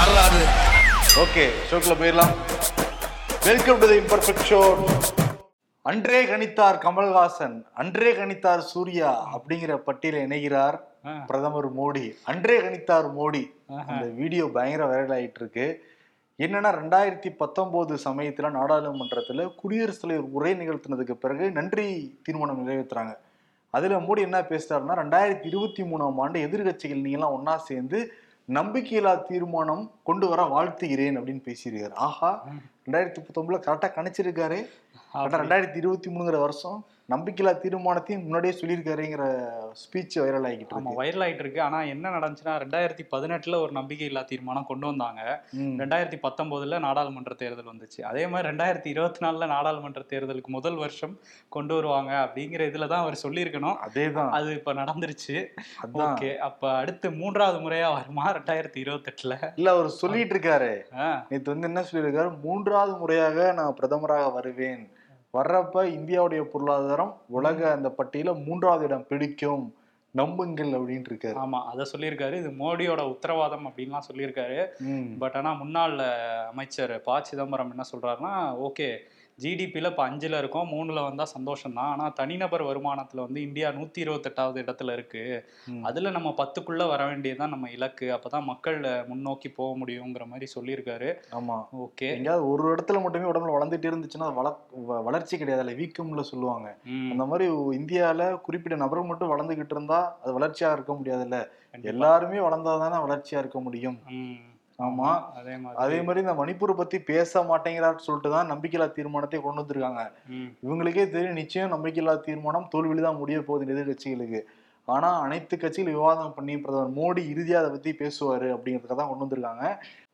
வரலாறு ஓகே ஷோக்குள்ள போயிடலாம். Welcome to the imperfect show அன்றே கணித்தார் கமல்ஹாசன் அன்றே கணித்தார் சூர்யா அப்படிங்கிற பட்டியல இணைகிறார். பிரதமர் மோடி. அன்றே கணித்தார் மோடி. அந்த வீடியோ பயங்கர வைரல் ஆயிட்டு இருக்கு என்னன்னா ரெண்டாயிரத்தி பத்தொன்பது சமயத்துல நாடாளுமன்றத்துல குடியரசுத் தலைவர் உரை நிகழ்த்தினதுக்கு பிறகு நன்றி தீர்மானம் நிறைவேற்றுறாங்க அதுல மோடி என்ன பேசுறாருன்னா ரெண்டாயிரத்தி இருபத்தி மூணாம் ஆண்டு எதிர்கட்சிகள் நீங்களாம் ஒண்ணா சேர்ந்து நம்பிக்கையில்லா தீர்மானம் கொண்டு வர வாழ்த்துகிறேன் அப்படின்னு பேசியிருக்காரு. ஆஹா ரெண்டாயிரத்தி பத்தொன்பதுல கரெக்டா கணிச்சிருக்காரு ரெண்டாயிரத்தி இருபத்தி மூணுங்கிற வருஷம் நம்பிக்கையில்லா தீர்மானத்தையும் முன்னாடியே சொல்லியிருக்காருங்கிற ஸ்பீச் வைரல் ஆகிட்டு ஆமா இருக்கு. வைரல் ஆயிட்டு இருக்கு ஆனா என்ன நடந்துச்சுன்னா ரெண்டாயிரத்தி பதினெட்டுல ஒரு நம்பிக்கை இல்லா தீர்மானம் கொண்டு வந்தாங்க. ரெண்டாயிரத்தி பத்தொன்பதுல நாடாளுமன்ற தேர்தல் வந்துச்சு. அதே மாதிரி ரெண்டாயிரத்தி இருபத்தி நாலுல நாடாளுமன்ற தேர்தலுக்கு முதல் வருஷம் கொண்டு வருவாங்க அப்படிங்கிற இதுல தான் அவர் சொல்லியிருக்கணும். அதேதான். அது இப்ப நடந்துருச்சு. ஓகே அப்ப அடுத்து மூன்றாவது முறையா வருமா ரெண்டாயிரத்தி இருபத்தெட்டுல? இல்ல அவர் சொல்லிட்டு இருக்காரு. நேத்து வந்து என்ன சொல்லியிருக்காரு? மூன்றாவது முறையாக நான் பிரதமராக வருவேன். வர்றப்ப இந்தியாவுடைய பொருளாதாரம் உலக அந்த பட்டியல மூன்றாவது இடம் பிடிக்கும். நம்புங்கள் அப்படின்ட்டு இருக்காரு. ஆமா அதை சொல்லியிருக்காரு. இது மோடியோட உத்தரவாதம் அப்படின்லாம் சொல்லியிருக்காரு. பட் ஆனா முன்னாள் அமைச்சர் ப சிதம்பரம் என்ன சொல்றாருன்னா ஓகே ஜிடிபியில் இப்போ அஞ்சில் இருக்கோம் மூணில் வந்தால் சந்தோஷம் தான் ஆனால் தனிநபர் வருமானத்தில் வந்து இந்தியா நூற்றி இருபத்தெட்டாவது இடத்துல இருக்கு. ம். அதில் நம்ம பத்துக்குள்ளே வர வேண்டியதுதான் நம்ம இலக்கு. அப்போ தான் மக்கள் முன்னோக்கி போக முடியுங்கிற மாதிரி சொல்லியிருக்காரு. ஆமா. ஓகே. எங்கேயாவது ஒரு இடத்துல மட்டுமே உடம்புல வளர்ந்துட்டே இருந்துச்சுன்னா வள வளர்ச்சி கிடையாது. இல்ல வீக்கம்ல சொல்லுவாங்க. அந்த மாதிரி இந்தியால குறிப்பிட்ட நபர் மட்டும் வளர்ந்துகிட்டு இருந்தா அது வளர்ச்சியா இருக்க முடியாதுல்ல. எல்லாருமே வளர்ந்தாதானே வளர்ச்சியா இருக்க முடியும். ஆமா. அதே மாதிரி. அதே மாதிரி இந்த மணிப்பூரை பத்தி பேச மாட்டேங்கிறான்னு சொல்லிட்டு தான் நம்பிக்கையில்லா தீர்மானத்தை கொண்டு வந்திருக்காங்க. இவங்களுக்கே தெரியும் நிச்சயம் நம்பிக்கையில்லா தீர்மானம் தோல்வியில தான் முடிய போகுது எதிர்கட்சிகளுக்கு. ஆனா அனைத்து கட்சிகள் விவாதம் பண்ணி பிரதமர் மோடி இறுதியா அதை பத்தி பேசுவாரு அப்படிங்கிறதுக்காக தான் கொண்டு வந்திருக்காங்க.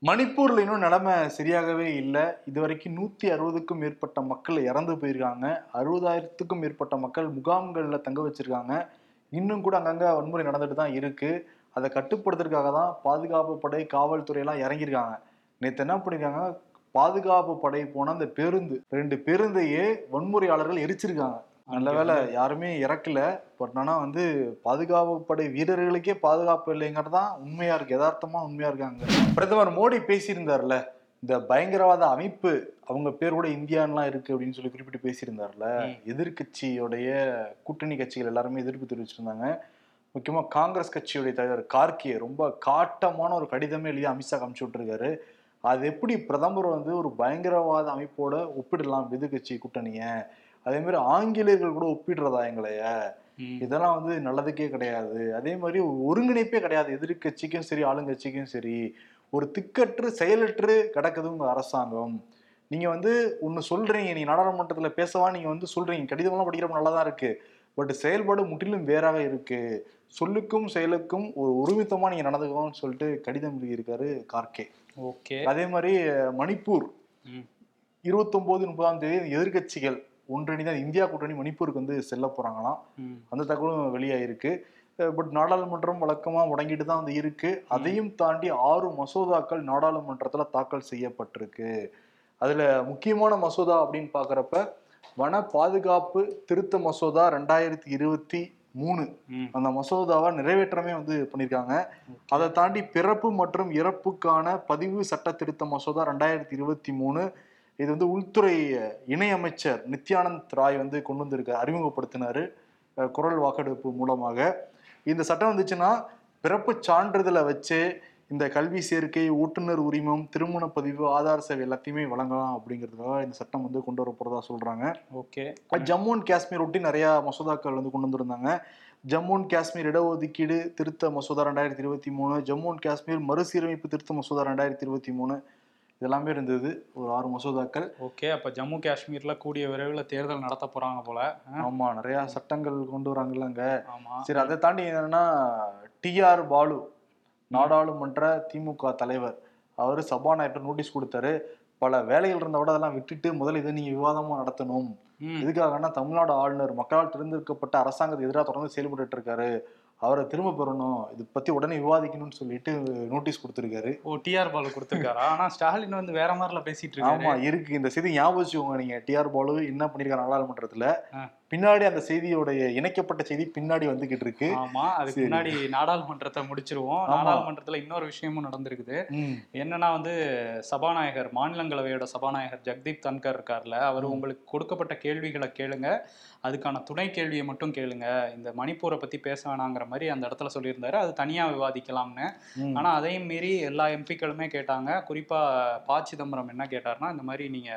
மணிப்பூர்ல இன்னும் நிலைமை சரியாகவே இல்லை. இது வரைக்கும் நூத்தி அறுபதுக்கும் மேற்பட்ட மக்கள் இறந்து போயிருக்காங்க. அறுபதாயிரத்துக்கும் மேற்பட்ட மக்கள் முகாம்கள்ல தங்க வச்சிருக்காங்க. இன்னும் கூட அங்கங்க வன்முறை நடந்துட்டு தான் இருக்கு. அதை கட்டுப்படுத்துறதுக்காக தான் பாதுகாப்பு படை காவல்துறை எல்லாம் இறங்கியிருக்காங்க. நேத்து என்ன பண்ணிருக்காங்க பாதுகாப்பு படை போன அந்த பேருந்து ரெண்டு பேருந்தையே வன்முறையாளர்கள் எரிச்சிருக்காங்க. நல்ல வேளை யாருமே இறக்கல. பட் ஆனா வந்து பாதுகாப்பு படை வீரர்களுக்கே பாதுகாப்பு இல்லைங்கிறது தான் உண்மையா இருக்கு. யதார்த்தமா உண்மையா இருக்காங்க. பிரதமர் மோடி பேசியிருந்தார்ல இந்த பயங்கரவாத அமைப்பு அவங்க பேர் கூட இந்தியான்லாம் இருக்கு அப்படின்னு சொல்லி குறிப்பிட்டு பேசியிருந்தார்ல. ம். எதிர்க்கட்சியோடைய கூட்டணி கட்சிகள் எல்லாருமே எதிர்ப்பு தெரிவிச்சிருந்தாங்க. முக்கியமா காங்கிரஸ் கட்சியுடைய தலைவர் கார்கே ரொம்ப காட்டமான ஒரு கடிதமே எழுதி அமித்ஷா அமுச்சு விட்டுருக்காரு. அது எப்படி பிரதமர் வந்து ஒரு பயங்கரவாத அமைப்போட ஒப்பிடலாம் எதிர்க்கட்சி கூட்டணிய? அதே மாதிரி ஆங்கிலேயர்கள் கூட ஒப்பிடுறதா எங்களைய இதெல்லாம் வந்து நல்லதுக்கே கிடையாது. அதே மாதிரி ஒரு ஒருங்கிணைப்பே கிடையாது. எதிர்க்கட்சிக்கும் சரி ஆளுங்கட்சிக்கும் சரி. ஒரு திக்கற்று செயலற்று கிடக்குது உங்க அரசாங்கம். நீங்க வந்து ஒன்னு சொல்றீங்க நீங்க நாடாளுமன்றத்துல பேசவா நீங்க வந்து சொல்றீங்க. கடிதம்லாம் படிக்கிறப்ப நல்லா தான் இருக்கு. பட் செயல்பாடு முற்றிலும் வேறாக இருக்கு. சொல்லுக்கும் செயலுக்கும் ஒரு ஒருமித்தமா நீங்க நடந்துக்கணும்னு சொல்லிட்டு கடிதம் எழுதியிருக்காரு கார்கே ஓகே. அதே மாதிரி மணிப்பூர் ம், இருபத்தொன்பது முப்பதாம் தேதி எதிர்க்கட்சிகள் ஒன்றிணைந்த இந்தியா கூட்டணி மணிப்பூருக்கு வந்து செல்ல போறாங்களாம். ம், அந்த தகவலும் வெளியாயிருக்கு. பட் நாடாளுமன்றம் வழக்கமா முடங்கிட்டு தான் வந்து இருக்கு. அதையும் தாண்டி ஆறு மசோதாக்கள் நாடாளுமன்றத்துல தாக்கல் செய்யப்பட்டிருக்கு. அதுல முக்கியமான மசோதா அப்படின்னு பாக்குறப்ப வன பாதுகாப்பு திருத்த மசோதா ரெண்டாயிரத்தி இருபத்தி மூணு. அந்த மசோதாவை நிறைவேற்றமே வந்து பண்ணியிருக்காங்க. அதை தாண்டி பிறப்பு மற்றும் இறப்புக்கான பதிவு சட்ட திருத்த மசோதா ரெண்டாயிரத்தி இருபத்தி மூணு. இது வந்து உள்துறை இணையமைச்சர் நித்யானந்த் ராய் வந்து கொண்டு வந்திருக்க அறிமுகப்படுத்தினாரு குரல் வாக்கெடுப்பு மூலமாக. இந்த சட்டம் வந்துச்சுன்னா பிறப்பு சான்றிதழை வச்சு இந்த கல்வி சேர்க்கை ஓட்டுநர் உரிமம் திருமண பதிவு ஆதார் சேவை எல்லாத்தையுமே வழங்கலாம் அப்படிங்கிறதுக்காக இந்த சட்டம் வந்து கொண்டு வர போறதா சொல்றாங்க. ஓகே. ஜம்மு அண்ட் காஷ்மீர் ஒட்டி நிறைய மசோதாக்கள் வந்து கொண்டு வந்திருந்தாங்க. ஜம்மு அண்ட் காஷ்மீர் இடஒதுக்கீடு திருத்த மசோதா ரெண்டாயிரத்தி இருபத்தி மூணு ஜம்மு அண்ட் காஷ்மீர் மறுசீரமைப்பு திருத்த மசோதா ரெண்டாயிரத்தி இருபத்தி மூணு இதெல்லாமே இருந்தது. ஒரு ஆறு மசோதாக்கள். ஓகே அப்ப ஜம்மு காஷ்மீர்ல கூடிய விரைவில் தேர்தல் நடத்த போறாங்க போல. ஆமா நிறைய சட்டங்கள் கொண்டு வராங்கல்ல அங்க ஆமா. சரி அதை தாண்டி என்னன்னா டிஆர் பாலு நாடாளுமன்ற திமுக தலைவர். அவர் சபாநாயகர் நோட்டீஸ் கொடுத்தாரு. பல வேலைகள் இருந்த விட அதெல்லாம் விட்டுட்டு முதல்ல இதை நீங்க விவாதமா நடத்தணும். ம், எதுக்காகன்னா தமிழ்நாடு ஆளுநர் மக்களால் தேர்ந்தெடுக்கப்பட்ட அரசாங்கத்துக்கு எதிராக தொடர்ந்து செயல்பட்டு இருக்காரு அவரை திரும்ப பெறணும். இது பத்தி உடனே விவாதிக்கணும்னு சொல்லிட்டு நோட்டீஸ் கொடுத்திருக்காரு. ஓ டிஆர் பாலு கொடுத்துருக்காரா? ஆனா ஸ்டாலின் வந்து வேற மாதிரில பேசிட்டு ஆமா இருக்காரு இருக்கு. இந்த செய்தி ஞாபகம் வச்சுக்கோங்க நீங்க. டிஆர் பாலு என்ன பண்ணிருக்காரு நாடாளுமன்றத்துல. பின்னாடி அந்த செய்தியோடைய இணைக்கப்பட்ட செய்தி பின்னாடி வந்துகிட்டு இருக்கு. ஆமா அதுக்கு. முன்னாடி நாடாளுமன்றத்தை முடிச்சிருவோம். நாடாளுமன்றத்துல இன்னொரு விஷயமும் நடந்திருக்குது. என்னன்னா வந்து சபாநாயகர் மாநிலங்களவையோட சபாநாயகர் ஜெக்தீப் தன்கர் இருக்கார்ல அவர். உங்களுக்கு கொடுக்கப்பட்ட கேள்விகளை கேளுங்க. அதுக்கான துணை கேள்வியை மட்டும் கேளுங்க. இந்த மணிப்பூரை பத்தி பேச வேணாங்கிற மாதிரி அந்த இடத்துல சொல்லியிருந்தாரு. அது தனியா விவாதிக்கலாம்னு. ஆனா அதையும் மீறி எல்லா எம்பிக்களுமே கேட்டாங்க. குறிப்பா ப சிதம்பரம் என்ன கேட்டார்னா இந்த மாதிரி நீங்க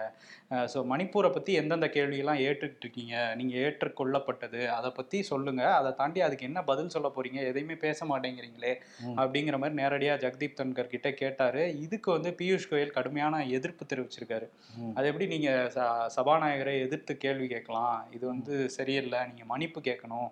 ஸோ மணிப்பூரை பத்தி எந்தெந்த கேள்வியெல்லாம் ஏற்றுக்கிட்டு இருக்கீங்க? நீங்க ஏற்றுக்கொள்ளப்பட்டது அதை பத்தி சொல்லுங்க அதை தாண்டி அதுக்கு என்ன பதில் சொல்ல போறீங்க எதையுமே பேச மாட்டேங்கிறீங்களே. அப்படிங்கிற மாதிரி நேரடியா ஜெகதீப் தன்கர் கிட்ட கேட்டாரு இதுக்கு வந்து பியூஷ் கோயல் கடுமையான எதிர்ப்பு தெரிவிச்சிருக்காரு. அது எப்படி நீங்க ச- சபாநாயகரை எதிர்த்து கேள்வி கேட்கலாம் இது வந்து சரியில்லை நீங்க மன்னிப்பு கேட்கணும்.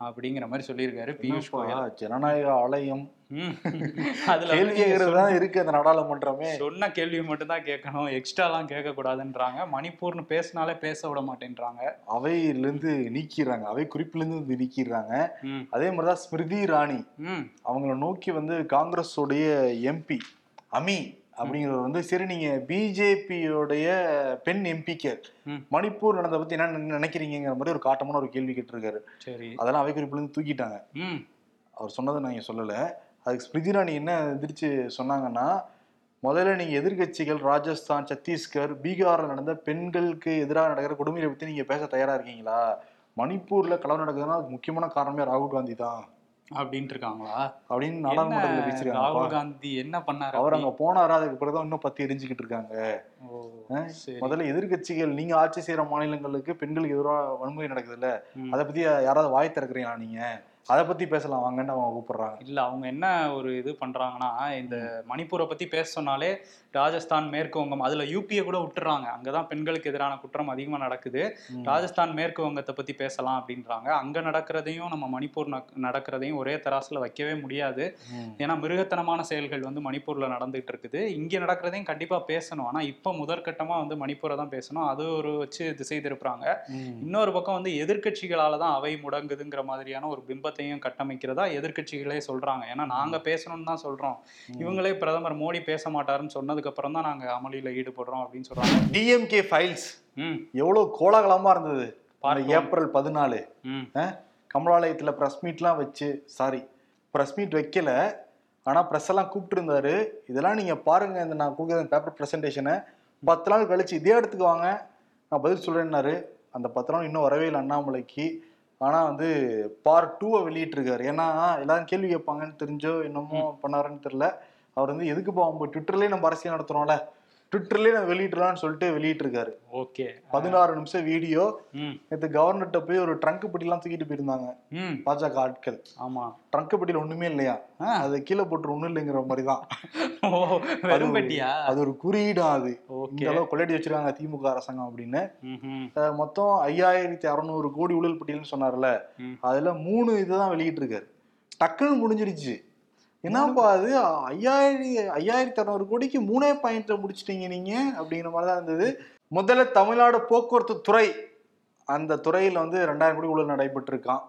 அப்படிங்கிற மாதிரி சொல்லியிருக்காரு பியூஷ் கோயல் ஜனநாயக ஆலயம். அதுல வந்து கேள்வி நீங்க கேட்கறது தான் இருக்கு அந்த நாடாளுமன்றமே. சொன்ன கேள்வி மட்டும் தான் கேட்கணும். எக்ஸ்ட்ராலாம் கேட்க கூடாதுன்றாங்க மணிப்பூர்னு பேசினாலே பேச விட மாட்டேன்றாங்க. அவையிலிருந்து நீக்கிறாங்க அவை குறிப்பிலிருந்து வந்து நீக்கிறாங்க அதே மாதிரிதான் ஸ்மிருதி இராணி ம். அவங்கள நோக்கி வந்து காங்கிரஸோடைய எம்பி அமி அப்படிங்கிறவர் வந்து சரி நீங்க பிஜேபியோடைய பெண் எம்பிக்கு ம். மணிப்பூர் நடந்ததை பத்தி என்ன நினை- நினைக்கிறீங்கிற மாதிரி ஒரு காட்டமான ஒரு கேள்வி கேட்டிருக்காரு. சரி. அதெல்லாம் அவை குறிப்பிலிருந்து தூக்கிட்டாங்க. ம். அவர் சொன்னதை நான் சொல்லல. அதுக்கு ஸ்மிருதி இராணி என்ன எதிர்த்து சொன்னாங்கன்னா முதல்ல நீங்க எதிர்க்கட்சிகள் ராஜஸ்தான் சத்தீஸ்கர் பீகார்ல நடந்த பெண்களுக்கு எதிராக நடக்கிற கொடுமையை பத்தி நீங்க பேச தயாரா இருக்கீங்களா? மணிப்பூர்ல கலவரம் நடக்குதுன்னா அதுக்கு முக்கியமான காரணமே ராகுல் காந்தி தான். அப்படின்ட்டு இருக்காங்களா? அப்படின்னு நாடாளுமன்றத்தில் பேசிருக்காங்க ராகுல் காந்தி என்ன பண்ணாரு அவர்? அங்க போனாரு? அதுக்கு பிறகுதான் இன்னும் பத்தி எரிஞ்சுக்கிட்டு இருக்காங்க. முதல்ல எதிர்க்கட்சிகள் நீங்க ஆட்சி செய்யற மாநிலங்களுக்கு பெண்களுக்கு எதிராக வன்முறை நடக்குதுல்ல ம். அதை பத்தி யாராவது வாய் திறக்கிறீங்களா நீங்க? அதை பத்தி பேசலாம். வாங்கன்னு அவங்க கூப்பிடுறாங்க. இல்ல அவங்க என்ன ஒரு இது பண்றாங்கன்னா இந்த மணிப்பூரை பத்தி பேச சொன்னாலே ராஜஸ்தான் மேற்கு வங்கம் அதுல யூபியை கூட விட்டுறாங்க. அங்கதான் பெண்களுக்கு எதிரான குற்றம் அதிகமா நடக்குது. ராஜஸ்தான் மேற்கு வங்கத்தை பத்தி பேசலாம் அப்படின்றாங்க. அங்க நடக்கிறதையும் நம்ம மணிப்பூர் நடக்கிறதையும் ஒரே தராசுல வைக்கவே முடியாது. ஏன்னா மிருகத்தனமான செயல்கள் வந்து மணிப்பூர்ல நடந்துட்டு இருக்குது. இங்க நடக்கிறதையும் கண்டிப்பா பேசணும். ஆனா இப்ப முதற்கட்டமா வந்து மணிப்பூரை தான் பேசணும். அது ஒரு வச்சு திசை திருப்புறாங்க. இன்னொரு பக்கம் வந்து எதிர்க்கட்சிகளால தான் அவை முடங்குதுங்கிற மாதிரியான ஒரு பிம்பத்தையும் கட்டமைக்கிறதா எதிர்க்கட்சிகளே சொல்றாங்க. ஏன்னா நாங்க பேசணும்னு தான் சொல்றோம். இவங்களே பிரதமர் மோடி பேச மாட்டாருன்னு சொன்னதுக்கு அப்புறம் தான் நாங்க அமளியில ஈடுபடுறோம் அப்படின்னு சொல்றாங்க. டிஎம்கே ஃபைல்ஸ் ம். எவ்வளவு கோலாகலமா இருந்தது. ஏப்ரல் பதினாலு. கமலாலயத்துல ப்ரெஸ் மீட்லாம் வச்சு சாரி ப்ரெஸ் மீட் வைக்கல. ஆனா ப்ரெஸ் எல்லாம் கூப்பிட்டு இருந்தாரு இதெல்லாம் நீங்க பாருங்க இந்த நான் கொடுக்குற பேப்பர் ப்ரெசன்டேஷனை பத்து நாள் கழிச்சு இதே இடத்துக்கு வாங்க. நான் பதில் சொல்றேன்னாரு. அந்த பத்து நாள் இன்னும் வரவே இல்லை அண்ணாமலைக்கு. ஆனா வந்து பார்ட் டூவை வெளியிட்டிருக்காரு. ஏன்னா எல்லாரும் கேள்வி கேட்பாங்கன்னு தெரிஞ்சோ என்னமோ பண்ணாருன்னு தெரியல. அவர் வந்து எதுக்கு போவோம் ட்விட்டர்லயே நம்ம அரசியல் நடத்துறோம்ல? ட்விட்டர்லயே நம்ம வெளியிடலாம்னு சொல்லிட்டு வெளியிட்டிருக்காரு. ஓகே. பதினாறு நிமிஷம் வீடியோ. நேற்று கவர்னர்கிட்ட போய் ஒரு ட்ரங்க் பெட்டிலாம் தூக்கிட்டு போயிருந்தாங்க. பாஜக ஆட்கள். ஆமா. ட்ரங்க் பெட்டியில ஒண்ணுமே இல்லையா. அது கீழே போட்டு ஒண்ணும் இல்லைங்கிற மாதிரி தான் அது ஒரு குறியீடா அது. இந்த அளவு கொள்ளையடி வச்சிருக்காங்க திமுக அரசாங்கம் அப்படின்னு. மொத்தம் ஐயாயிரத்தி அறநூறு கோடி ஊழல் பட்டியல்னு சொன்னார்ல. அதுல மூணு இதுதான் வெளியிட்டு இருக்காரு டக்குன்னு முடிஞ்சிருச்சு. என்னப்பா அது? ஐயாயிரம் ஐயாயிரத்தி அறநூறு கோடிக்கு மூணே பாயிண்ட்ல முடிச்சிட்டீங்க நீங்க அப்படிங்கிற மாதிரி தான் இருந்தது. முதல்ல தமிழ்நாடு போக்குவரத்து துறை அந்த துறையில வந்து ரெண்டாயிரம் கோடி ஊழல் நடைபெற்று இருக்கான்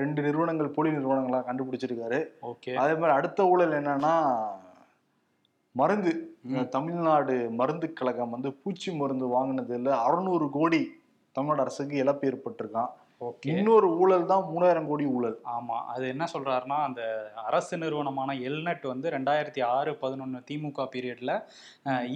ரெண்டு நிறுவனங்கள் போலி நிறுவனங்களா கண்டுபிடிச்சிருக்காரு. ஓகே. அதே மாதிரி அடுத்த ஊழல் என்னன்னா மருந்து. தமிழ்நாடு மருந்து கழகம் வந்து பூச்சி மருந்து வாங்கினதுல அறுநூறு கோடி தமிழ்நாடு அரசுக்கு இழப்பு ஏற்பட்டிருக்கான் இன்னொரு ஊழல் தான் மூணாயிரம் கோடி ஊழல். ஆமா. அது என்ன சொல்றாருன்னா அந்த அரசு நிறுவனமான எல்நெட் வந்து ரெண்டாயிரத்தி ஆறு பதினொன்று திமுக பீரியட்ல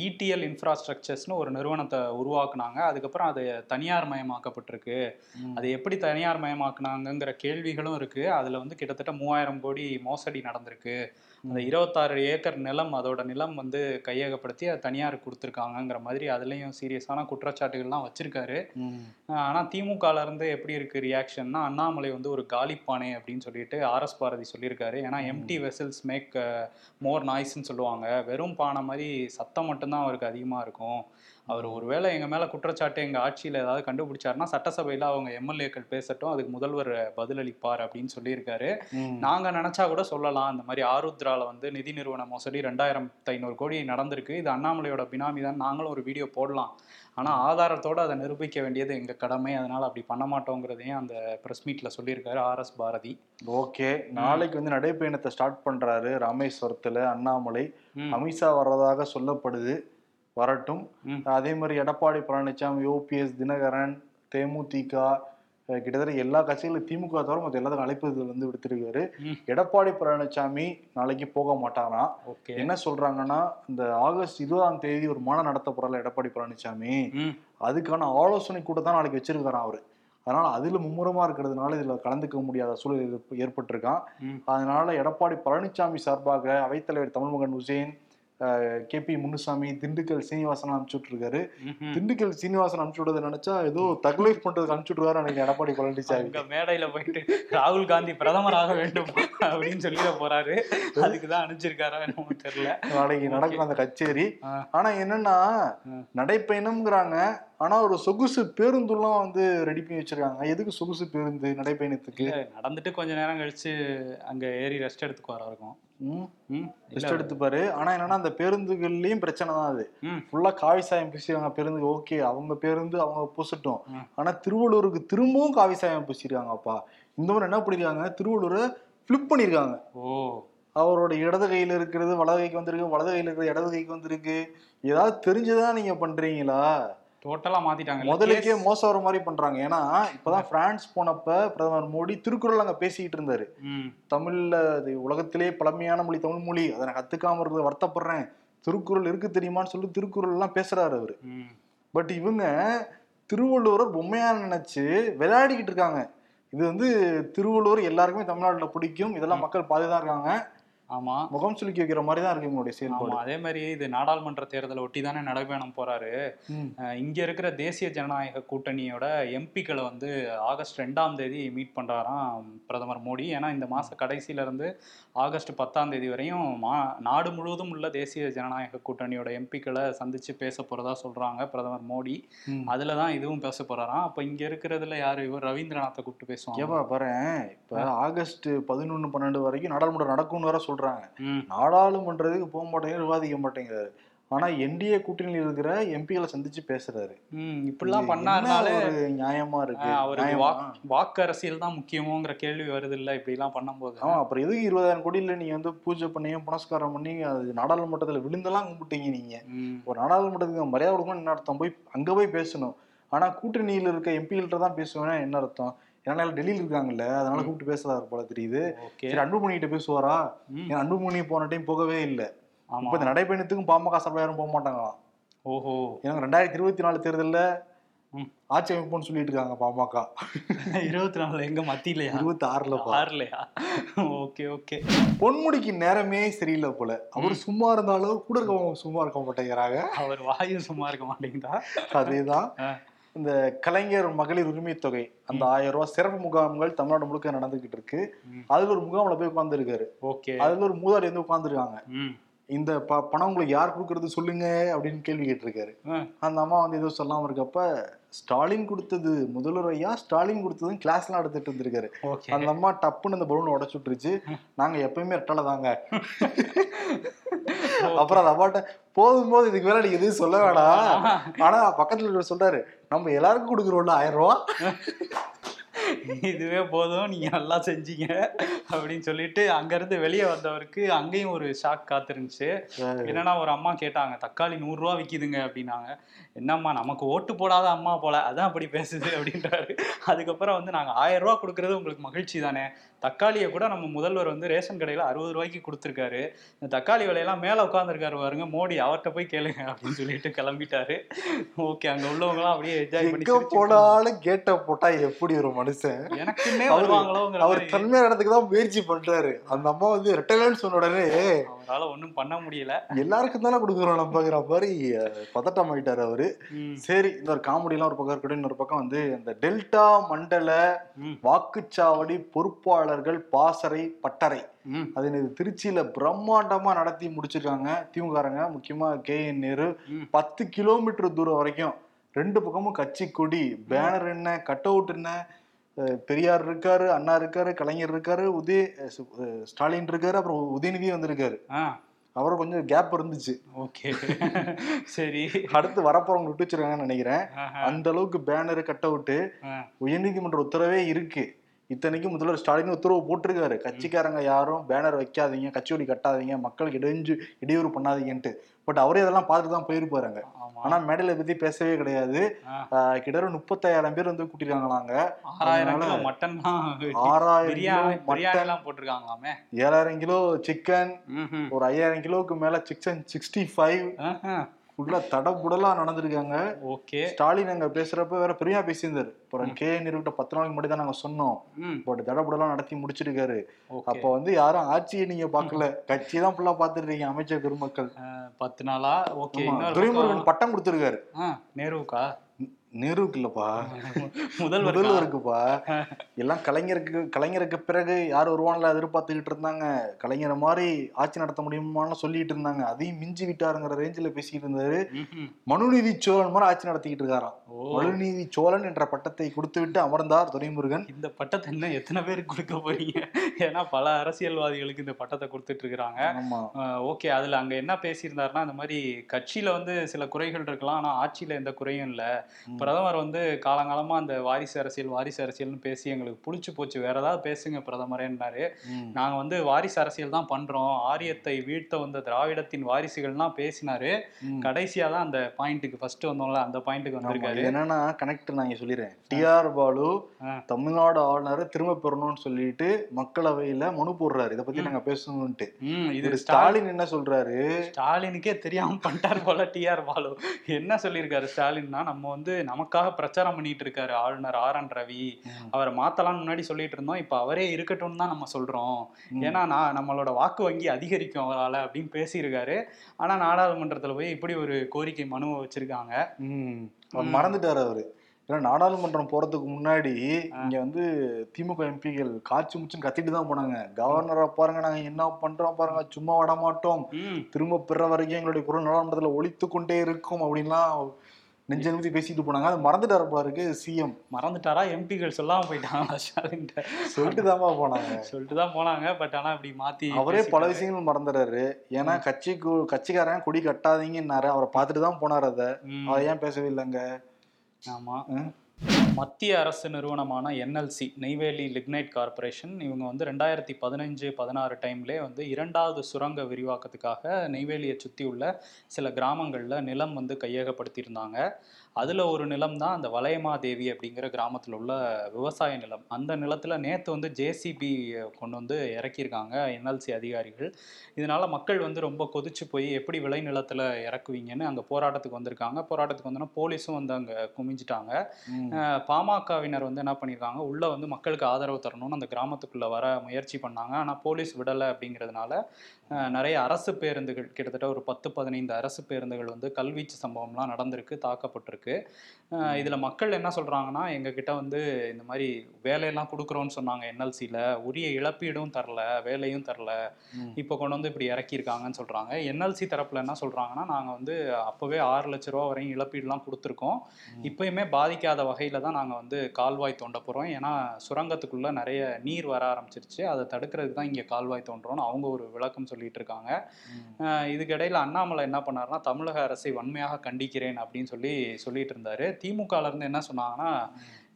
இடிஎல் இன்ஃப்ராஸ்ட்ரக்சர்ஸ்னு ஒரு நிறுவனத்தை உருவாக்குனாங்க. அதுக்கப்புறம் அது தனியார் மயமாக்கப்பட்டிருக்கு. அது எப்படி தனியார் மயமாக்குனாங்கங்கிற கேள்விகளும் இருக்கு. அதுல வந்து கிட்டத்தட்ட மூவாயிரம் கோடி மோசடி நடந்திருக்கு. அந்த இருபத்தாறு ஏக்கர் நிலம் அதோட நிலம் வந்து கையகப்படுத்தி அது தனியார் கொடுத்துருக்காங்கங்கிற மாதிரி அதுலயும் சீரியஸான குற்றச்சாட்டுகள்லாம் வச்சிருக்காரு. ம். ஆஹ் ஆனா திமுகல இருந்து எப்படி இருக்கு ரியாக்ஷன்னா அண்ணாமலை வந்து ஒரு காலிப்பானை அப்படின்னு சொல்லிட்டு ஆர்எஸ் பாரதி சொல்லியிருக்காரு. ஏன்னா எம்டி வெசல்ஸ் மேக் மோர் நாய்ஸ்ன்னு சொல்லுவாங்க. வெறும் பானை மாதிரி சத்தம் மட்டும்தான் அவருக்கு அதிகமா இருக்கும். அவர் ஒருவேளை எங்க மேல குற்றச்சாட்டு எங்க ஆட்சியில ஏதாவது கண்டுபிடிச்சாருன்னா சட்டசபையில அவங்க எம்எல்ஏக்கள் பேசட்டும் அதுக்கு முதல்வர் பதிலளிப்பார் அப்படின்னு சொல்லியிருக்காரு. ம். நாங்க நினைச்சா கூட சொல்லலாம். இந்த மாதிரி ஆருத்ரால வந்து நிதி நிறுவன மோசடி ரெண்டாயிரத்தி ஐநூறு கோடி நடந்திருக்கு. இது அண்ணாமலையோட பினாமி தான். நாங்களும் ஒரு வீடியோ போடலாம். ஆனா ஆதாரத்தோட அதை நிரூபிக்க வேண்டியது எங்க கடமை. அதனால அப்படி பண்ண மாட்டோங்கிறதையும் அந்த பிரஸ் மீட்ல சொல்லியிருக்காரு ஆர் எஸ் பாரதி. ஓகே. நாளைக்கு வந்து நடைப்பயணத்தை ஸ்டார்ட் பண்றாரு ராமேஸ்வரத்துல அண்ணாமலை. அமித்ஷா வர்றதாக சொல்லப்படுது. வரட்டும். அதே மாதிரி எடப்பாடி பழனிசாமி ஓபிஎஸ் தினகரன் தேமுதிக கிட்டத்தட்ட எல்லா கட்சிகளும் திமுக தவிர மற்ற எல்லாத்துக்கும் அழைப்பு வந்து விடுத்திருக்காரு. எடப்பாடி பழனிசாமி நாளைக்கு போக மாட்டாராம் என்ன சொல்றாங்கன்னா இந்த ஆகஸ்ட் இருபதாம் தேதி ஒரு மாநாடு நடத்த போறல எடப்பாடி பழனிசாமி அதுக்கான ஆலோசனை கூட தான் நாளைக்கு வச்சிருக்காராம் அவரு. அதனால அதுல மும்முரமா இருக்கிறதுனால இதுல கலந்துக்க முடியாத சூழல் ஏற்ப- ஏற்பட்டிருக்கான். அதனால எடப்பாடி பழனிசாமி சார்பாக அவைத்தலைவர் தமிழ்மகன் உசேன் கே பி முனுசாமி திண்டுக்கல் சீனிவாசன் அனுப்பிச்சு விட்டுருக்காரு ம்ஹும். திண்டுக்கல் சீனிவாசன் அனுப்பிச்சு விடுறத நினைச்சா ஏதோ தக்லைஃப் பண்றதுக்கு அனுப்பிச்சு விட்டுருவாரு எனக்கு எடப்பாடி பழனிசாமி மேடையில போயிட்டு ராகுல் காந்தி பிரதமர் ஆக வேண்டும் அப்படின்னு சொல்லிட போறாரு அதுக்கு தான் அனுப்பிச்சிருக்காரா என்னமோ தெரியல நாளைக்கு நடக்கும் அந்த கச்சேரி. ஆனா என்னன்னா. நடைப்பயணம்ங்கிறாங்க ஆனா ஒரு சொகுசு பேருந்துலாம் வந்து ரெடி பண்ணி வச்சிருக்காங்க. எதுக்கு சொகுசு பேருந்து நடைப்பயணத்துக்கு? நடந்துட்டு கொஞ்ச நேரம் கழிச்சு அங்க ஏறி ரெஸ்ட் எடுத்துக்குவாரா இருக்கும். ம் ம் ரெஸ்ட் எடுத்துப்பாரு ஆனா என்னன்னா அந்த பேருந்துகள்லயும் பிரச்சனை தான் அது. ஃபுல்லா காவி சாயம் பூசிடுறாங்க பேருந்து ஓகே அவங்க பேருந்து அவங்க பூசட்டும். ஆனா திருவள்ளூருக்கு திரும்பவும் காவி சாயம் பூசிருக்காங்கப்பா. இந்த மாதிரி என்ன பண்ணிருக்காங்க? திருவள்ளூரை ஃபிளிப் பண்ணிருக்காங்க. ஓ. அவரோட இடது கையில இருக்கிறது வலது கைக்கு வந்திருக்கு வலது கையில இருக்கிறது இடது கைக்கு வந்திருக்கு. ஏதாவது தெரிஞ்சுதான் நீங்க பண்றீங்களா? டோட்டலா மாத்திட்டாங்க. முதலுக்கே மோசம் வர மாதிரி பண்றாங்க. ஏன்னா இப்பதான் பிரான்ஸ் போனப்ப பிரதமர் மோடி திருக்குறள் அங்க பேசிக்கிட்டு இருந்தாரு. தமிழ்ல அது உலகத்திலே பழமையான மொழி தமிழ் மொழி. அதை நான் கத்துக்காம இருக்கிறது வருத்தப்படுறேன். திருக்குறள் இருக்கு தெரியுமான்னு சொல்லி திருக்குறள் எல்லாம் பேசுறாரு அவரு. பட் இவங்க திருவள்ளுவரை பொம்மையா நினைச்சு விளையாடிக்கிட்டு இருக்காங்க. இது வந்து திருவள்ளுவர் எல்லாருக்குமே தமிழ்நாட்டுல பிடிக்கும். இதெல்லாம் மக்கள் பாதுதான் இருக்காங்க. ஆமா. முகம் சுலுக்கி வைக்கிற மாதிரி தான் இருக்கு இவங்களுடைய ஆமா செயல்பாடு அதே மாதிரி இது நாடாளுமன்ற தேர்தலை ஒட்டி தானே நடைபயணம் போறாரு. இங்க இருக்கிற தேசிய ஜனநாயக கூட்டணியோட எம்பிக்களை வந்து ஆகஸ்ட் ரெண்டாம் தேதி மீட் பண்றாராம் பிரதமர் மோடி. ஏன்னா இந்த மாச கடைசியில இருந்து ஆகஸ்ட் பத்தாம் தேதி வரையும் மா நாடு முழுவதும் உள்ள தேசிய ஜனநாயக கூட்டணியோட எம்பிக்களை சந்திச்சு பேச போறதா சொல்றாங்க பிரதமர் மோடி. அதுல தான் இதுவும் பேச போறாராம். அப்ப இங்க இருக்கிறதுல யாரு? இவர் ரவீந்திரநாத்தை கூப்பிட்டு பேசுவாங்க. ஏப்பா பாரு இப்ப ஆகஸ்ட் பதினொன்னு பன்னெண்டு வரைக்கும் நாடாளுமன்றம் நடக்கும்னு வேற சொல்றாங்க. ம். நாடாளுமன்றத்துக்கு போக மாட்டேங்கிறாரு விவாதிக்க மாட்டேங்கிறாரு. ஆனா என்டிஏ கூட்டணியில் இருக்கிற எம்பிகளை சந்திச்சு பேசுறாரு. இப்படிலாம் பண்ணாருனாலே நியாயமா இருக்கு? வாக் வாக்கு அரசியல் தான் முக்கியமோங்கிற கேள்வி வருது இல்ல இப்படி எல்லாம் பண்ணும்போது. ஆமா அப்புறம் எதுக்கு இருபதாயிரம் கோடியில நீங்க வந்து பூஜை பண்ணியும் புனஸ்காரம் பண்ணி அது நாடாளுமன்றத்துல விழுந்தெல்லாம் கும்பிட்டீங்க நீங்க. ஒரு நாடாளுமன்றத்துக்கு மரியாதை கொடுக்கணும் என்ன அர்த்தம்? போய் அங்க போய் பேசணும். ஆனா கூட்டணியில இருக்க எம்பிகள்கிட்ட தான் பேசுவேன்னா என்ன அர்த்தம்? ஏன்னா டெல்லியில இருக்காங்கல்ல அதனால கூப்பிட்டு பேசுறாரு போல தெரியுது. சரி அன்புமணி கிட்ட பேசுவாரா? ஏன் அன்புமணி போன டைம் போகவே இல்லை. இப்ப இந்த நடைபயணத்துக்கும் பாமக சார்பா யாரும் போக மாட்டாங்களாம் ஓஹோ. ஏன்னா ரெண்டாயிரத்தி இருபத்தி நாலு தேர்தல்ல. ஆட்சி அமைப்புன்னு சொல்லிட்டு இருக்காங்க பாமக. இருபத்தி நாலு எங்க மத்தியிலையா? இருபத்தி ஆறுல ஆறுலையா? Okay okay. பொன்முடிக்கு நேரமே சரியில்லை போல. அவர் சும்மா இருந்தாலும் கூட இருக்கவங்க சும்மா இருக்க மாட்டேங்கிறாங்க. அவர் வாயு சும்மா இருக்க மாட்டேங்குதா? அதேதான். இந்த கலைஞர் மகளிர் உரிமை தொகை அந்த ஆயிரம் ரூபாய் சிறப்பு முகாம்கள் தமிழ்நாடு முழுக்க நடந்துகிட்டு இருக்கு. அதுல ஒரு முகாம்ல போய் உட்கார்ந்துருக்காரு. ஓகே. அதுல ஒரு மூதாடி வந்து உட்கார்ந்துருக்காங்க. ம். இந்த ப பணம் உங்களுக்கு யார் கொடுக்கறது சொல்லுங்க அப்படின்னு கேள்வி கேட்டிருக்காரு. அந்த அம்மா வந்து எதுவும் சொல்லாம இருக்கப்ப ஸ்டாலின் கொடுத்தது முதல்வர் ஐயா ஸ்டாலின் கொடுத்ததும் கிளாஸ்லாம் எடுத்துட்டு இருந்திருக்காரு அந்த அம்மா டப்புன்னு அந்த பலூனை உடச்சு விட்டுருச்சு. நாங்க எப்பயுமே ரெட்டலை தாங்க. அப்புறம் அந்த அம்மாட்ட போதும் போது இதுக்கு மேல நீங்க எதுவும் சொல்ல வேணாம். ஆனா பக்கத்துல இருக்கிறவர் சொல்றாரு நம்ம எல்லாருக்கும் கொடுக்குறோம்ல ஆயிரம் ரூபா. இதுவே போதும் நீங்க நல்லா செஞ்சீங்க அப்படின்னு சொல்லிட்டு அங்க இருந்து வெளியே வந்தவருக்கு அங்கேயும் ஒரு ஷாக் காத்திருந்துச்சு. என்னன்னா ஒரு அம்மா கேட்டாங்க தக்காளி நூறு ரூபா விக்குதுங்க அப்படின்னாங்க. என்னம்மா நமக்கு ஓட்டு போடாத அம்மா போல. அதான் அப்படி பேசுது அப்படின்றாரு. அதுக்கப்புறம் வந்து நாங்க ஆயிரம் ரூபா கொடுக்கறது உங்களுக்கு மகிழ்ச்சி தானே? தக்காளியை கூட நம்ம முதல்வர் வந்து ரேஷன் கடையில அறுபது ரூபாய்க்கு கொடுத்துருக்காரு. இந்த தக்காளி விலையெல்லாம் மேல உட்காந்துருக்காரு பாருங்க. மோடி அவர்கிட்ட போய் கேளுங்க அப்படின்னு சொல்லிட்டு கிளம்பிட்டாரு. ஓகே அங்க உள்ளவங்க அப்படியே என்ஜாய் பண்ணி போனாலும் கேட்ட போட்டா எப்படி ஒரு மனுஷன்? எனக்குன்னே வருவாங்களோங்கிற அவர் தன்மையான இடத்துக்கு தான் முயற்சி பண்றாரு. அந்த அம்மா வந்து ரெட்டலைன்னு சொன்ன உடனே அவரால ஒண்ணும் பண்ண முடியல. எல்லாருக்கும் தானே கொடுக்குறோம் நம்மங்கிற மாதிரி பதட்டம் ஆயிட்டாரு அவரு. சரி இந்த ஒரு காமெடிலாம் ஒரு பக்கம் இருக்கட்டும் இன்னொரு பக்கம் வந்து இந்த டெல்டா மண்டல வாக்குச்சாவடி பொறுப்பாளர்கள் பாசறை பட்டறை. அது இது திருச்சியில பிரம்மாண்டமா நடத்தி முடிச்சிருக்காங்க. திமுககாரங்க முக்கியமா கே என் நேரு. பத்து கிலோமீட்டர் தூரம் வரைக்கும் ரெண்டு பக்கமும் கட்சி கொடி பேனர் என்ன கட் அவுட் என்ன பெரியார் இருக்காரு அண்ணா இருக்காரு கலைஞர் இருக்காரு உதய ஸ்டாலின் இருக்காரு அப்புறம் உதயநிதி வந்திருக்காரு. அவரும் கொஞ்சம் கேப் இருந்துச்சு. ஓகே. சரி. அடுத்து வரப்போறவங்க விட்டு வச்சிருக்காங்கன்னு நினைக்கிறேன். அந்த அளவுக்கு பேனர் கட் அவுட்டு உயர்நீதிமன்ற உத்தரவே இருக்கு. இத்தனைக்கும் முதல்வர் ஸ்டாலின் உத்தரவு போட்டிருக்காரு. கட்சிக்காரங்க யாரும் பேனர் வைக்காதீங்க கட்சியொடி கட்டாதீங்க மக்களுக்கு இடைஞ்சு இடையூறு பண்ணாதீங்கன்ட்டு. பட் அவரே அதெல்லாம் பார்த்துட்டு தான் போயிருப்பாருங்க. ஆனா மேடையில பத்தி பேசவே கிடையாது. கிட்டத்தட்ட முப்பத்தாயிரம் பேர் வந்து கூட்டிருக்காங்களாங்க. ஆறாயிரம் மட்டன் ஆறாயிரம் மட்டன் போட்டிருக்காங்களாமே? ஏழாயிரம் கிலோ சிக்கன். ஒரு ஐயாயிரம் கிலோவுக்கு மேல சிக்கன் சிக்ஸ்டி ஃபைவ் உள்ள தடபுடலா நடந்திருக்காங்க. ஓகே. ஸ்டாலின் அங்க பேசுறப்ப வேற பெரியா பேசியிருந்தாரு. அப்புறம் கே நிறுவிட்ட பத்து நாளைக்கு முன்னாடி தான் நாங்க சொன்னோம். பட் தடபுடலாம் நடத்தி முடிச்சிருக்காரு. அப்ப வந்து யாரும் ஆட்சியை நீங்க பாக்கல கட்சி தான் ஃபுல்லா பாத்துட்டு இருக்கீங்க அமைச்சர் பெருமக்கள். பத்து நாளா? ஓகே. துரைமுருகன் பட்டம் கொடுத்திருக்காரு. ஆ, நேருவுக்கா இல்லப்பா முதல்வர் முதல்வருக்குப்பா. எல்லாம் கலைஞருக்கு கலைஞருக்கு பிறகு யார் வருவான்ல எதிர்பார்த்துக்கிட்டு இருந்தாங்க. கலைஞரை மாதிரி ஆட்சி நடத்த முடியுமான்னு சொல்லிட்டு இருந்தாங்க. அதையும் மிஞ்சி விட்டாருங்கிற ரேஞ்சில பேசிட்டு இருந்தாரு. மனுநீதி சோழன் மாதிரி ஆட்சி நடத்திக்கிட்டு இருக்காராம். மனுநீதி சோழன் என்ற பட்டத்தை கொடுத்து விட்டு அமர்ந்தார் துரைமுருகன். இந்த பட்டத்தை இன்னும் எத்தனை பேருக்கு கொடுக்க போறீங்க? ஏன்னா பல அரசியல்வாதிகளுக்கு இந்த பட்டத்தை கொடுத்துட்டு இருக்கிறாங்க. ஓகே. அதுல அங்க என்ன பேசியிருந்தாருன்னா இந்த மாதிரி கட்சியில வந்து சில குறைகள் இருக்கலாம். ஆனா ஆட்சியில எந்த குறையும் இல்ல. பிரதமர் வந்து காலங்காலமா அந்த வாரிசு அரசியல் வாரிசு அரசியல்னு பேசி எங்களுக்கு புளிச்சு போச்சு. வேற ஏதாவது பேசுங்க பிரதமரேன்னாரு. நாங்க வந்து வாரிசு அரசியல் தான் பண்றோம். ஆரியத்தை வீழ்த்த வந்த திராவிடத்தின் வாரிசுகள்லாம் பேசினாரு. கடைசியா தான் அந்த பாயிண்ட்டுக்கு ஃபர்ஸ்ட் வந்தோம்ல அந்த பாயிண்ட்டுக்கு வந்திருக்காரு. என்னன்னா கனெக்ட் நான் சொல்லிடுறேன். டிஆர் பாலு. தமிழ்நாடு ஆளுநரை திரும்ப பெறணும்னு சொல்லிட்டு மக்களவையில மனு போடுறாரு. இதை பத்தி நாங்க பேசணும்ட்டு இது ஸ்டாலின் என்ன சொல்றாரு? ஸ்டாலினுக்கே தெரியாம பண்ணிட்டார் போல டிஆர் பாலு. என்ன சொல்லியிருக்காரு ஸ்டாலின்னா நம்ம வந்து நமக்காக பிரச்சாரம் பண்ணிட்டு இருக்காரு ஆளுநர் ஆர் என் ரவி. அவரை மாத்தலாம்னு முன்னாடி சொல்லிட்டு இருந்தோம் இப்ப அவரே இருக்கட்டும்னு தான் நம்ம சொல்றோம். ஏன்னா நான் நம்மளோட வாக்கு வங்கி அதிகரிக்கும் அவரால் அப்படின்னு பேசியிருக்காரு. ஆனா நாடாளுமன்றத்துல போய் இப்படி ஒரு கோரிக்கை மனுவை வச்சிருக்காங்க. மறந்துட்டாரு அவரு. ஏன்னா நாடாளுமன்றம் போறதுக்கு முன்னாடி இங்க வந்து திமுக எம்பிகள் காய்ச்சி முச்சுன்னு கத்திட்டு தான் போனாங்க. கவர்னரை பாருங்க நாங்க என்ன பண்றோம் பாருங்க சும்மா விட மாட்டோம் திரும்ப பெற வரைக்கும் எங்களுடைய குரல் நாடாளுமன்றத்துல ஒழித்து கொண்டே இருக்கும் அப்படின்லாம் நெஞ்ச நிமித்தி பேசிட்டு போனாங்க. அது மறந்துட்டாரு போல இருக்கு சிஎம் மறந்துட்டாரா? எம்பிகள் சொல்லாம போயிட்டாங்களா? ஸ்டாலின் சொல்லிட்டு தான்ப்பா போனாங்க. சொல்லிட்டு தான் போனாங்க. பட் ஆனா இப்படி மாத்தி அவரே பல. விஷயங்கள் மறந்துறாரு ஏன்னா கட்சிக்கு கட்சிக்காரன் கொடி கட்டாதீங்கன்னாரு. அவரை பார்த்துட்டு தான் போனார் அதை. அதை ஏன் பேசவே இல்லைங்க? ஆமா. மத்திய அரசு நிறுவனமான என்எல்சி நெய்வேலி லிக்னைட் கார்ப்பரேஷன் இவங்க வந்து ரெண்டாயிரத்தி பதினஞ்சு பதினாறு டைம்லேயே வந்து இரண்டாவது சுரங்க விரிவாக்கத்துக்காக நெய்வேலியை சுற்றி உள்ள சில கிராமங்களில் நிலம் வந்து கையகப்படுத்தியிருந்தாங்க. அதில் ஒரு நிலம் தான் அந்த வளையமாதேவி அப்படிங்கிற கிராமத்தில் உள்ள விவசாய நிலம். அந்த நிலத்தில் நேற்று வந்து ஜேசிபி கொண்டு வந்து இறக்கியிருக்காங்க என்எல்சி அதிகாரிகள். இதனால மக்கள் வந்து ரொம்ப கொதிச்சு போய் எப்படி விளை நிலத்தில் இறக்குவீங்கன்னு அங்கே போராட்டத்துக்கு வந்திருக்காங்க. போராட்டத்துக்கு வந்தோன்னா போலீஸும் வந்து அங்கே குமிஞ்சிட்டாங்க. பாமகவினர் வந்து என்ன பண்ணியிருக்காங்க உள்ள வந்து மக்களுக்கு ஆதரவு தரணும்னு அந்த கிராமத்துக்குள்ள வர முயற்சி பண்ணாங்க. ஆனால் போலீஸ் விடலை அப்படிங்கிறதுனால நிறைய அரசு பேருந்துகள் கிட்டத்தட்ட ஒரு பத்து பதினைந்து அரசு பேருந்துகள் வந்து கல்வீச்சு சம்பவம்லாம் நடந்திருக்கு தாக்கப்பட்டிருக்கு. இதுல மக்கள் என்ன சொல்றாங்கன்னா எங்க கிட்ட வந்து இந்த மாதிரி வேலையெல்லாம் கொடுக்குறோன்னு சொன்னாங்க என்எல்சியில் உரிய இழப்பீடும் தரல வேலையும் தரல. இப்போ கொண்டு வந்து இப்படி இறக்கியிருக்காங்கன்னு சொல்றாங்க. என்எல்சி தரப்புல என்ன சொல்றாங்கன்னா நாங்க வந்து அப்பவே ஆறு லட்ச ரூபா வரையும் இழப்பீடுலாம் கொடுத்துருக்கோம். இப்பயுமே பாதிக்காத வகையில தான் நாங்க வந்து கால்வாய் தோண்ட போறோம். ஏன்னா சுரங்கத்துக்குள்ள நிறைய நீர் வர ஆரம்பிச்சிருச்சு. அதை தடுக்கிறதுக்கு தான் இங்க கால்வாய் தோன்றோம்னு அவங்க ஒரு விளக்கம் சொல்லிட்டு இருக்காங்க இதுக்கிடையில அண்ணாமலை என்ன பண்ணாருன்னா தமிழக அரசை வன்மையாக கண்டிக்கிறேன் அப்படின்னு சொல்லி சொல்லிட்டு இருந்தாரு திமுகல இருந்து என்ன சொன்னாங்கன்னா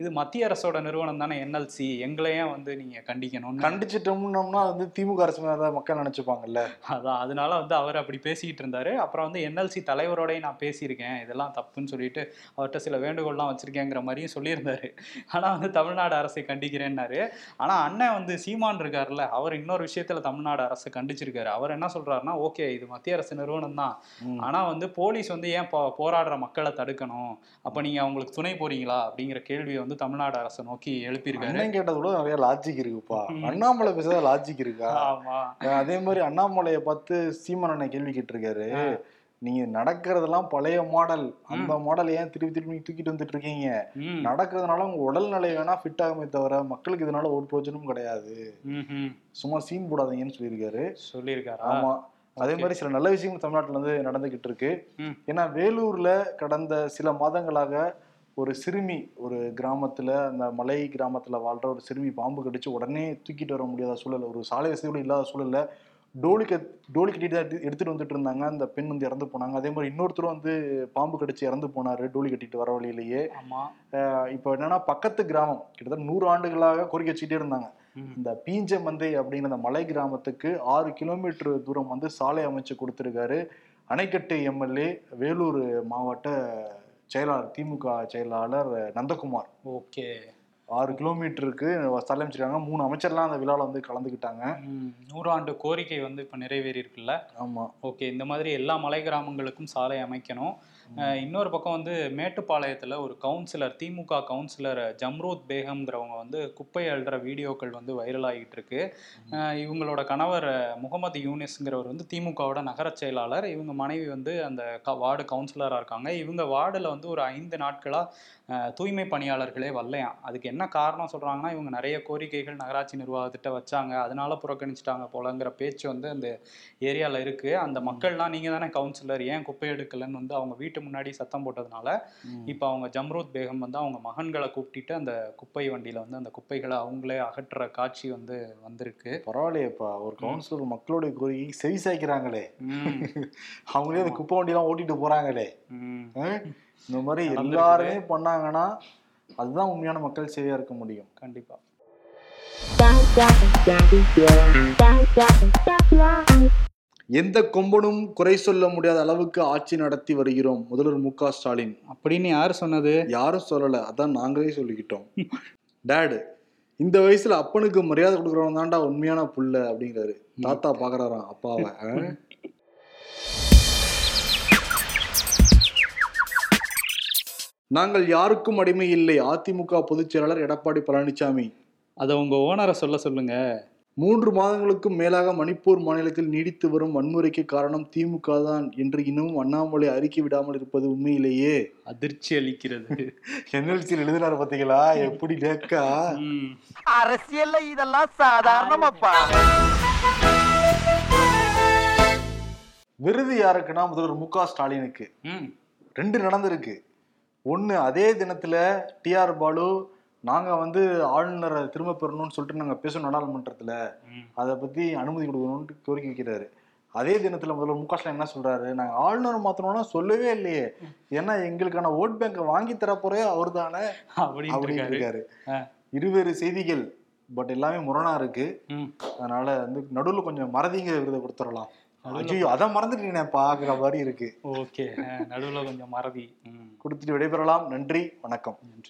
இது மத்திய அரசோட நிறுவனம் தானே என்எல்சி. எங்களையும் வந்து நீங்க கண்டிக்கணும்னு. கண்டிச்சிட்டோம்னோம்னா வந்து திமுக அரசு மேல தான் மக்கள் நினைச்சுப்பாங்கல்ல? அதான் அதனால வந்து அவர் அப்படி பேசிக்கிட்டு இருந்தாரு. அப்புறம் வந்து என்எல்சி தலைவரோடய நான் பேசியிருக்கேன். இதெல்லாம் தப்புன்னு சொல்லிட்டு அவர்கிட்ட சில வேண்டுகோள்லாம் வச்சிருக்கேங்கிற மாதிரியும் சொல்லியிருந்தாரு. ஆனா வந்து தமிழ்நாடு அரசை கண்டிக்கிறேன்னாரு. ஆனா அண்ணன் வந்து சீமான் இருக்காருல்ல அவர் இன்னொரு விஷயத்துல தமிழ்நாடு அரசை கண்டிச்சிருக்காரு. அவர் என்ன சொல்றாருன்னா ஓகே இது மத்திய அரசு நிறுவனம் தான். ஆனா வந்து போலீஸ் வந்து ஏன் போ- போராடுற மக்களை தடுக்கணும்? அப்ப நீங்க அவங்களுக்கு துணை போறீங்களா? அப்படிங்கிற கேள்வியை வந்து தமிழ்நாடு அரசை நோக்கி எழுப்பியிருக்காரு. கேட்டது கூட நிறைய லாஜிக் இருக்குப்பா. அண்ணாமலை பேசுறது லாஜிக் இருக்கா? ஆமா. அதே மாதிரி அண்ணாமலையை பார்த்து சீமான் அண்ணன் கேள்வி கேட்டிருக்காரு. நீங்க நடக்கிறதெல்லாம் பழைய மாடல் அந்த மாடல் ஏன் திருப்பி திருப்பி தூக்கிட்டு வந்துட்டு இருக்கீங்க? நடக்கிறதுனால உங்க உடல்நிலை வேணா ஃபிட் ஆகுமே தவிர மக்களுக்கு இதனால ஒரு பிரயோஜனமும் கிடையாது. சும்மா சீன் போடாதீங்கன்னு சொல்லியிருக்காரு. சொல்லியிருக்காரா? ஆமா. அதே. மாதிரி சில நல்ல விஷயங்கள் தமிழ்நாட்டுல வந்து நடந்துகிட்டு இருக்கு. ஏன்னா வேலூர்ல கடந்த சில மாதங்களாக ஒரு சிறுமி ஒரு கிராமத்துல அந்த மலை கிராமத்துல வாழ்ற ஒரு சிறுமி பாம்பு கடிச்சு உடனே தூக்கிட்டு வர முடியாத சூழல் ஒரு சாலை வசதி கூட இல்லாத சூழல்ல டோலி கட் டோலி கட்டிட்டு தான் எடுத்து- எடுத்துட்டு வந்துட்டு இருந்தாங்க. அந்த பெண் வந்து இறந்து போனாங்க. அதே மாதிரி இன்னொருத்தரும் வந்து பாம்பு கடிச்சு இறந்து போனாரு டோலி கட்டிட்டு வர வழியிலேயே. இப்போ என்னன்னா பக்கத்து கிராமம் கிட்டத்தட்ட நூறு ஆண்டுகளாக கோரிக்கை வச்சுட்டே இருந்தாங்க. இந்த பீஞ்ச மந்தை அப்படிங்கிற அந்த மலை கிராமத்துக்கு ஆறு கிலோமீட்டர் தூரம் வந்து சாலை அமைச்சு கொடுத்துருக்காரு அணைக்கட்டு எம்எல்ஏ வேலூர் மாவட்ட செயலாளர் திமுக செயலாளர் நந்தகுமார். ஓகே. ஆறு கிலோமீட்டருக்கு சாலை அமைச்சிருக்காங்க மூணு அமைச்சர்லாம் அந்த விழாவில் வந்து கலந்துக்கிட்டாங்க. நூறாண்டு கோரிக்கை வந்து இப்ப நிறைவேறி இருக்குல்ல ஆமா. ஓகே இந்த மாதிரி எல்லா மலை கிராமங்களுக்கும் சாலை அமைக்கணும். இன்னொரு பக்கம் வந்து மேட்டுப்பாளையத்தில் ஒரு கவுன்சிலர் திமுக கவுன்சிலர் ஜம்ரூத் பேகம்ங்கிறவங்க வந்து குப்பை அழுற வீடியோக்கள் வந்து வைரல் ஆகிட்டு இருக்கு. இவங்களோட கணவர் முகமது யூனிஸ்ங்கிறவர் வந்து திமுகவோட நகர செயலாளர். இவங்க மனைவி வந்து அந்த க- வார்டு கவுன்சிலராக இருக்காங்க. இவங்க வார்டில் வந்து ஒரு ஐந்து நாட்களாக தூய்மை பணியாளர்களே வரலையாம் அதுக்கு என்ன காரணம் சொல்கிறாங்கன்னா இவங்க நிறைய கோரிக்கைகள் நகராட்சி நிர்வாகத்திட்ட வச்சாங்க. அதனால புறக்கணிச்சிட்டாங்க போலங்கிற பேச்சு வந்து அந்த ஏரியாவில் இருக்குது அந்த மக்கள்லாம் நீங்கள் தானே கவுன்சிலர் ஏன் குப்பை எடுக்கலன்னு வந்து அவங்க வீட்டு முன்னாடி சத்தம் போட்டதுனால இப்போ அவங்க ஜம்ரூத் பேகம் வந்து அவங்க மகன்களை கூப்பிட்டுட்டு அந்த குப்பை வண்டியில வந்து அந்த குப்பைகளை அவங்களே அகற்றுற காட்சி வந்து வந்திருக்கு. பரவாயில்லையேப்பா. ஒரு கவுன்சிலர் மக்களுடைய கோரிக்கை செவி சாய்க்கிறாங்களே. அவங்களே அந்த குப்பை வண்டிலாம் ஓட்டிட்டு போறாங்களே. இந்த மாதிரி. எல்லாருமே பண்ணாங்கன்னா அதுதான் உண்மையான மக்கள் சேவையா இருக்க முடியும். கண்டிப்பா. எந்த கொம்பனும் குறை சொல்ல முடியாத அளவுக்கு ஆட்சி நடத்தி வருகிறோம் முதல்வர் மு க ஸ்டாலின். அப்படின்னு யார் சொன்னது? யாரும் சொல்லல. அதான் நாங்களே சொல்லிக்கிட்டோம். டேடு இந்த வயசுல அப்பனுக்கு மரியாதை கொடுக்குறவன் தான்டா உண்மையான புள்ள அப்படிங்கிறாரு. தாத்தா பாக்குறாராம் அப்பாவை. நாங்கள் யாருக்கும் அடிமை இல்லை. அதிமுக பொதுச் செயலாளர் எடப்பாடி பழனிசாமி அதை உங்க ஓனரை சொல்ல சொல்லுங்க. மூன்று மாதங்களுக்கும் மேலாக மணிப்பூர் மாநிலத்தில் நீடித்து வரும் வன்முறைக்கு காரணம் திமுக தான் என்று இன்னமும் அண்ணாமலை அறிக்கை விடாமல் இருப்பது உண்மையிலேயே. அதிர்ச்சி அளிக்கிறது. என்எல்சியில் எழுதினார் பாத்தீங்களா? எப்படி லேக்கா ம். அரசியல்ல இதெல்லாம் சாதாரணமாப்பா. விருது யாருக்குன்னா முதல்வர் மு க ஸ்டாலினுக்கு. ரெண்டு நடந்திருக்கு. ஒன்று அதே தினத்துல டிஆர் பாலு நாங்க வந்து ஆளுநரை திரும்ப பெறணும்னு சொல்லிட்டு நாங்க பேசணும் நாடாளுமன்றத்துல. அதை பத்தி அனுமதி கொடுக்கணும்னு கோரிக்கை வைக்கிறாரு. அதே தினத்துல முதல்வர் மு ஸ்டாலின் என்ன சொல்றாரு? நாங்க ஆளுநர் மாத்தணும்னா சொல்லவே இல்லையே. ஏன்னா எங்களுக்கான ஓட் பேங்கை வாங்கி தரப்போறே அவர் தானே அப்படின்னு இருக்காரு. இருவேறு செய்திகள் பட் எல்லாமே முரணா இருக்கு. அதனால வந்து நடுவுல கொஞ்சம் மறதிங்க விருதை கொடுத்துடலாம் ஐயோ அதை மறந்துட்டீங்க பாக்குற மாதிரி இருக்கு. ஓகே. நடுவுல கொஞ்சம் மறதி. கொடுத்துட்டு விடைபெறலாம். நன்றி வணக்கம். நன்றி.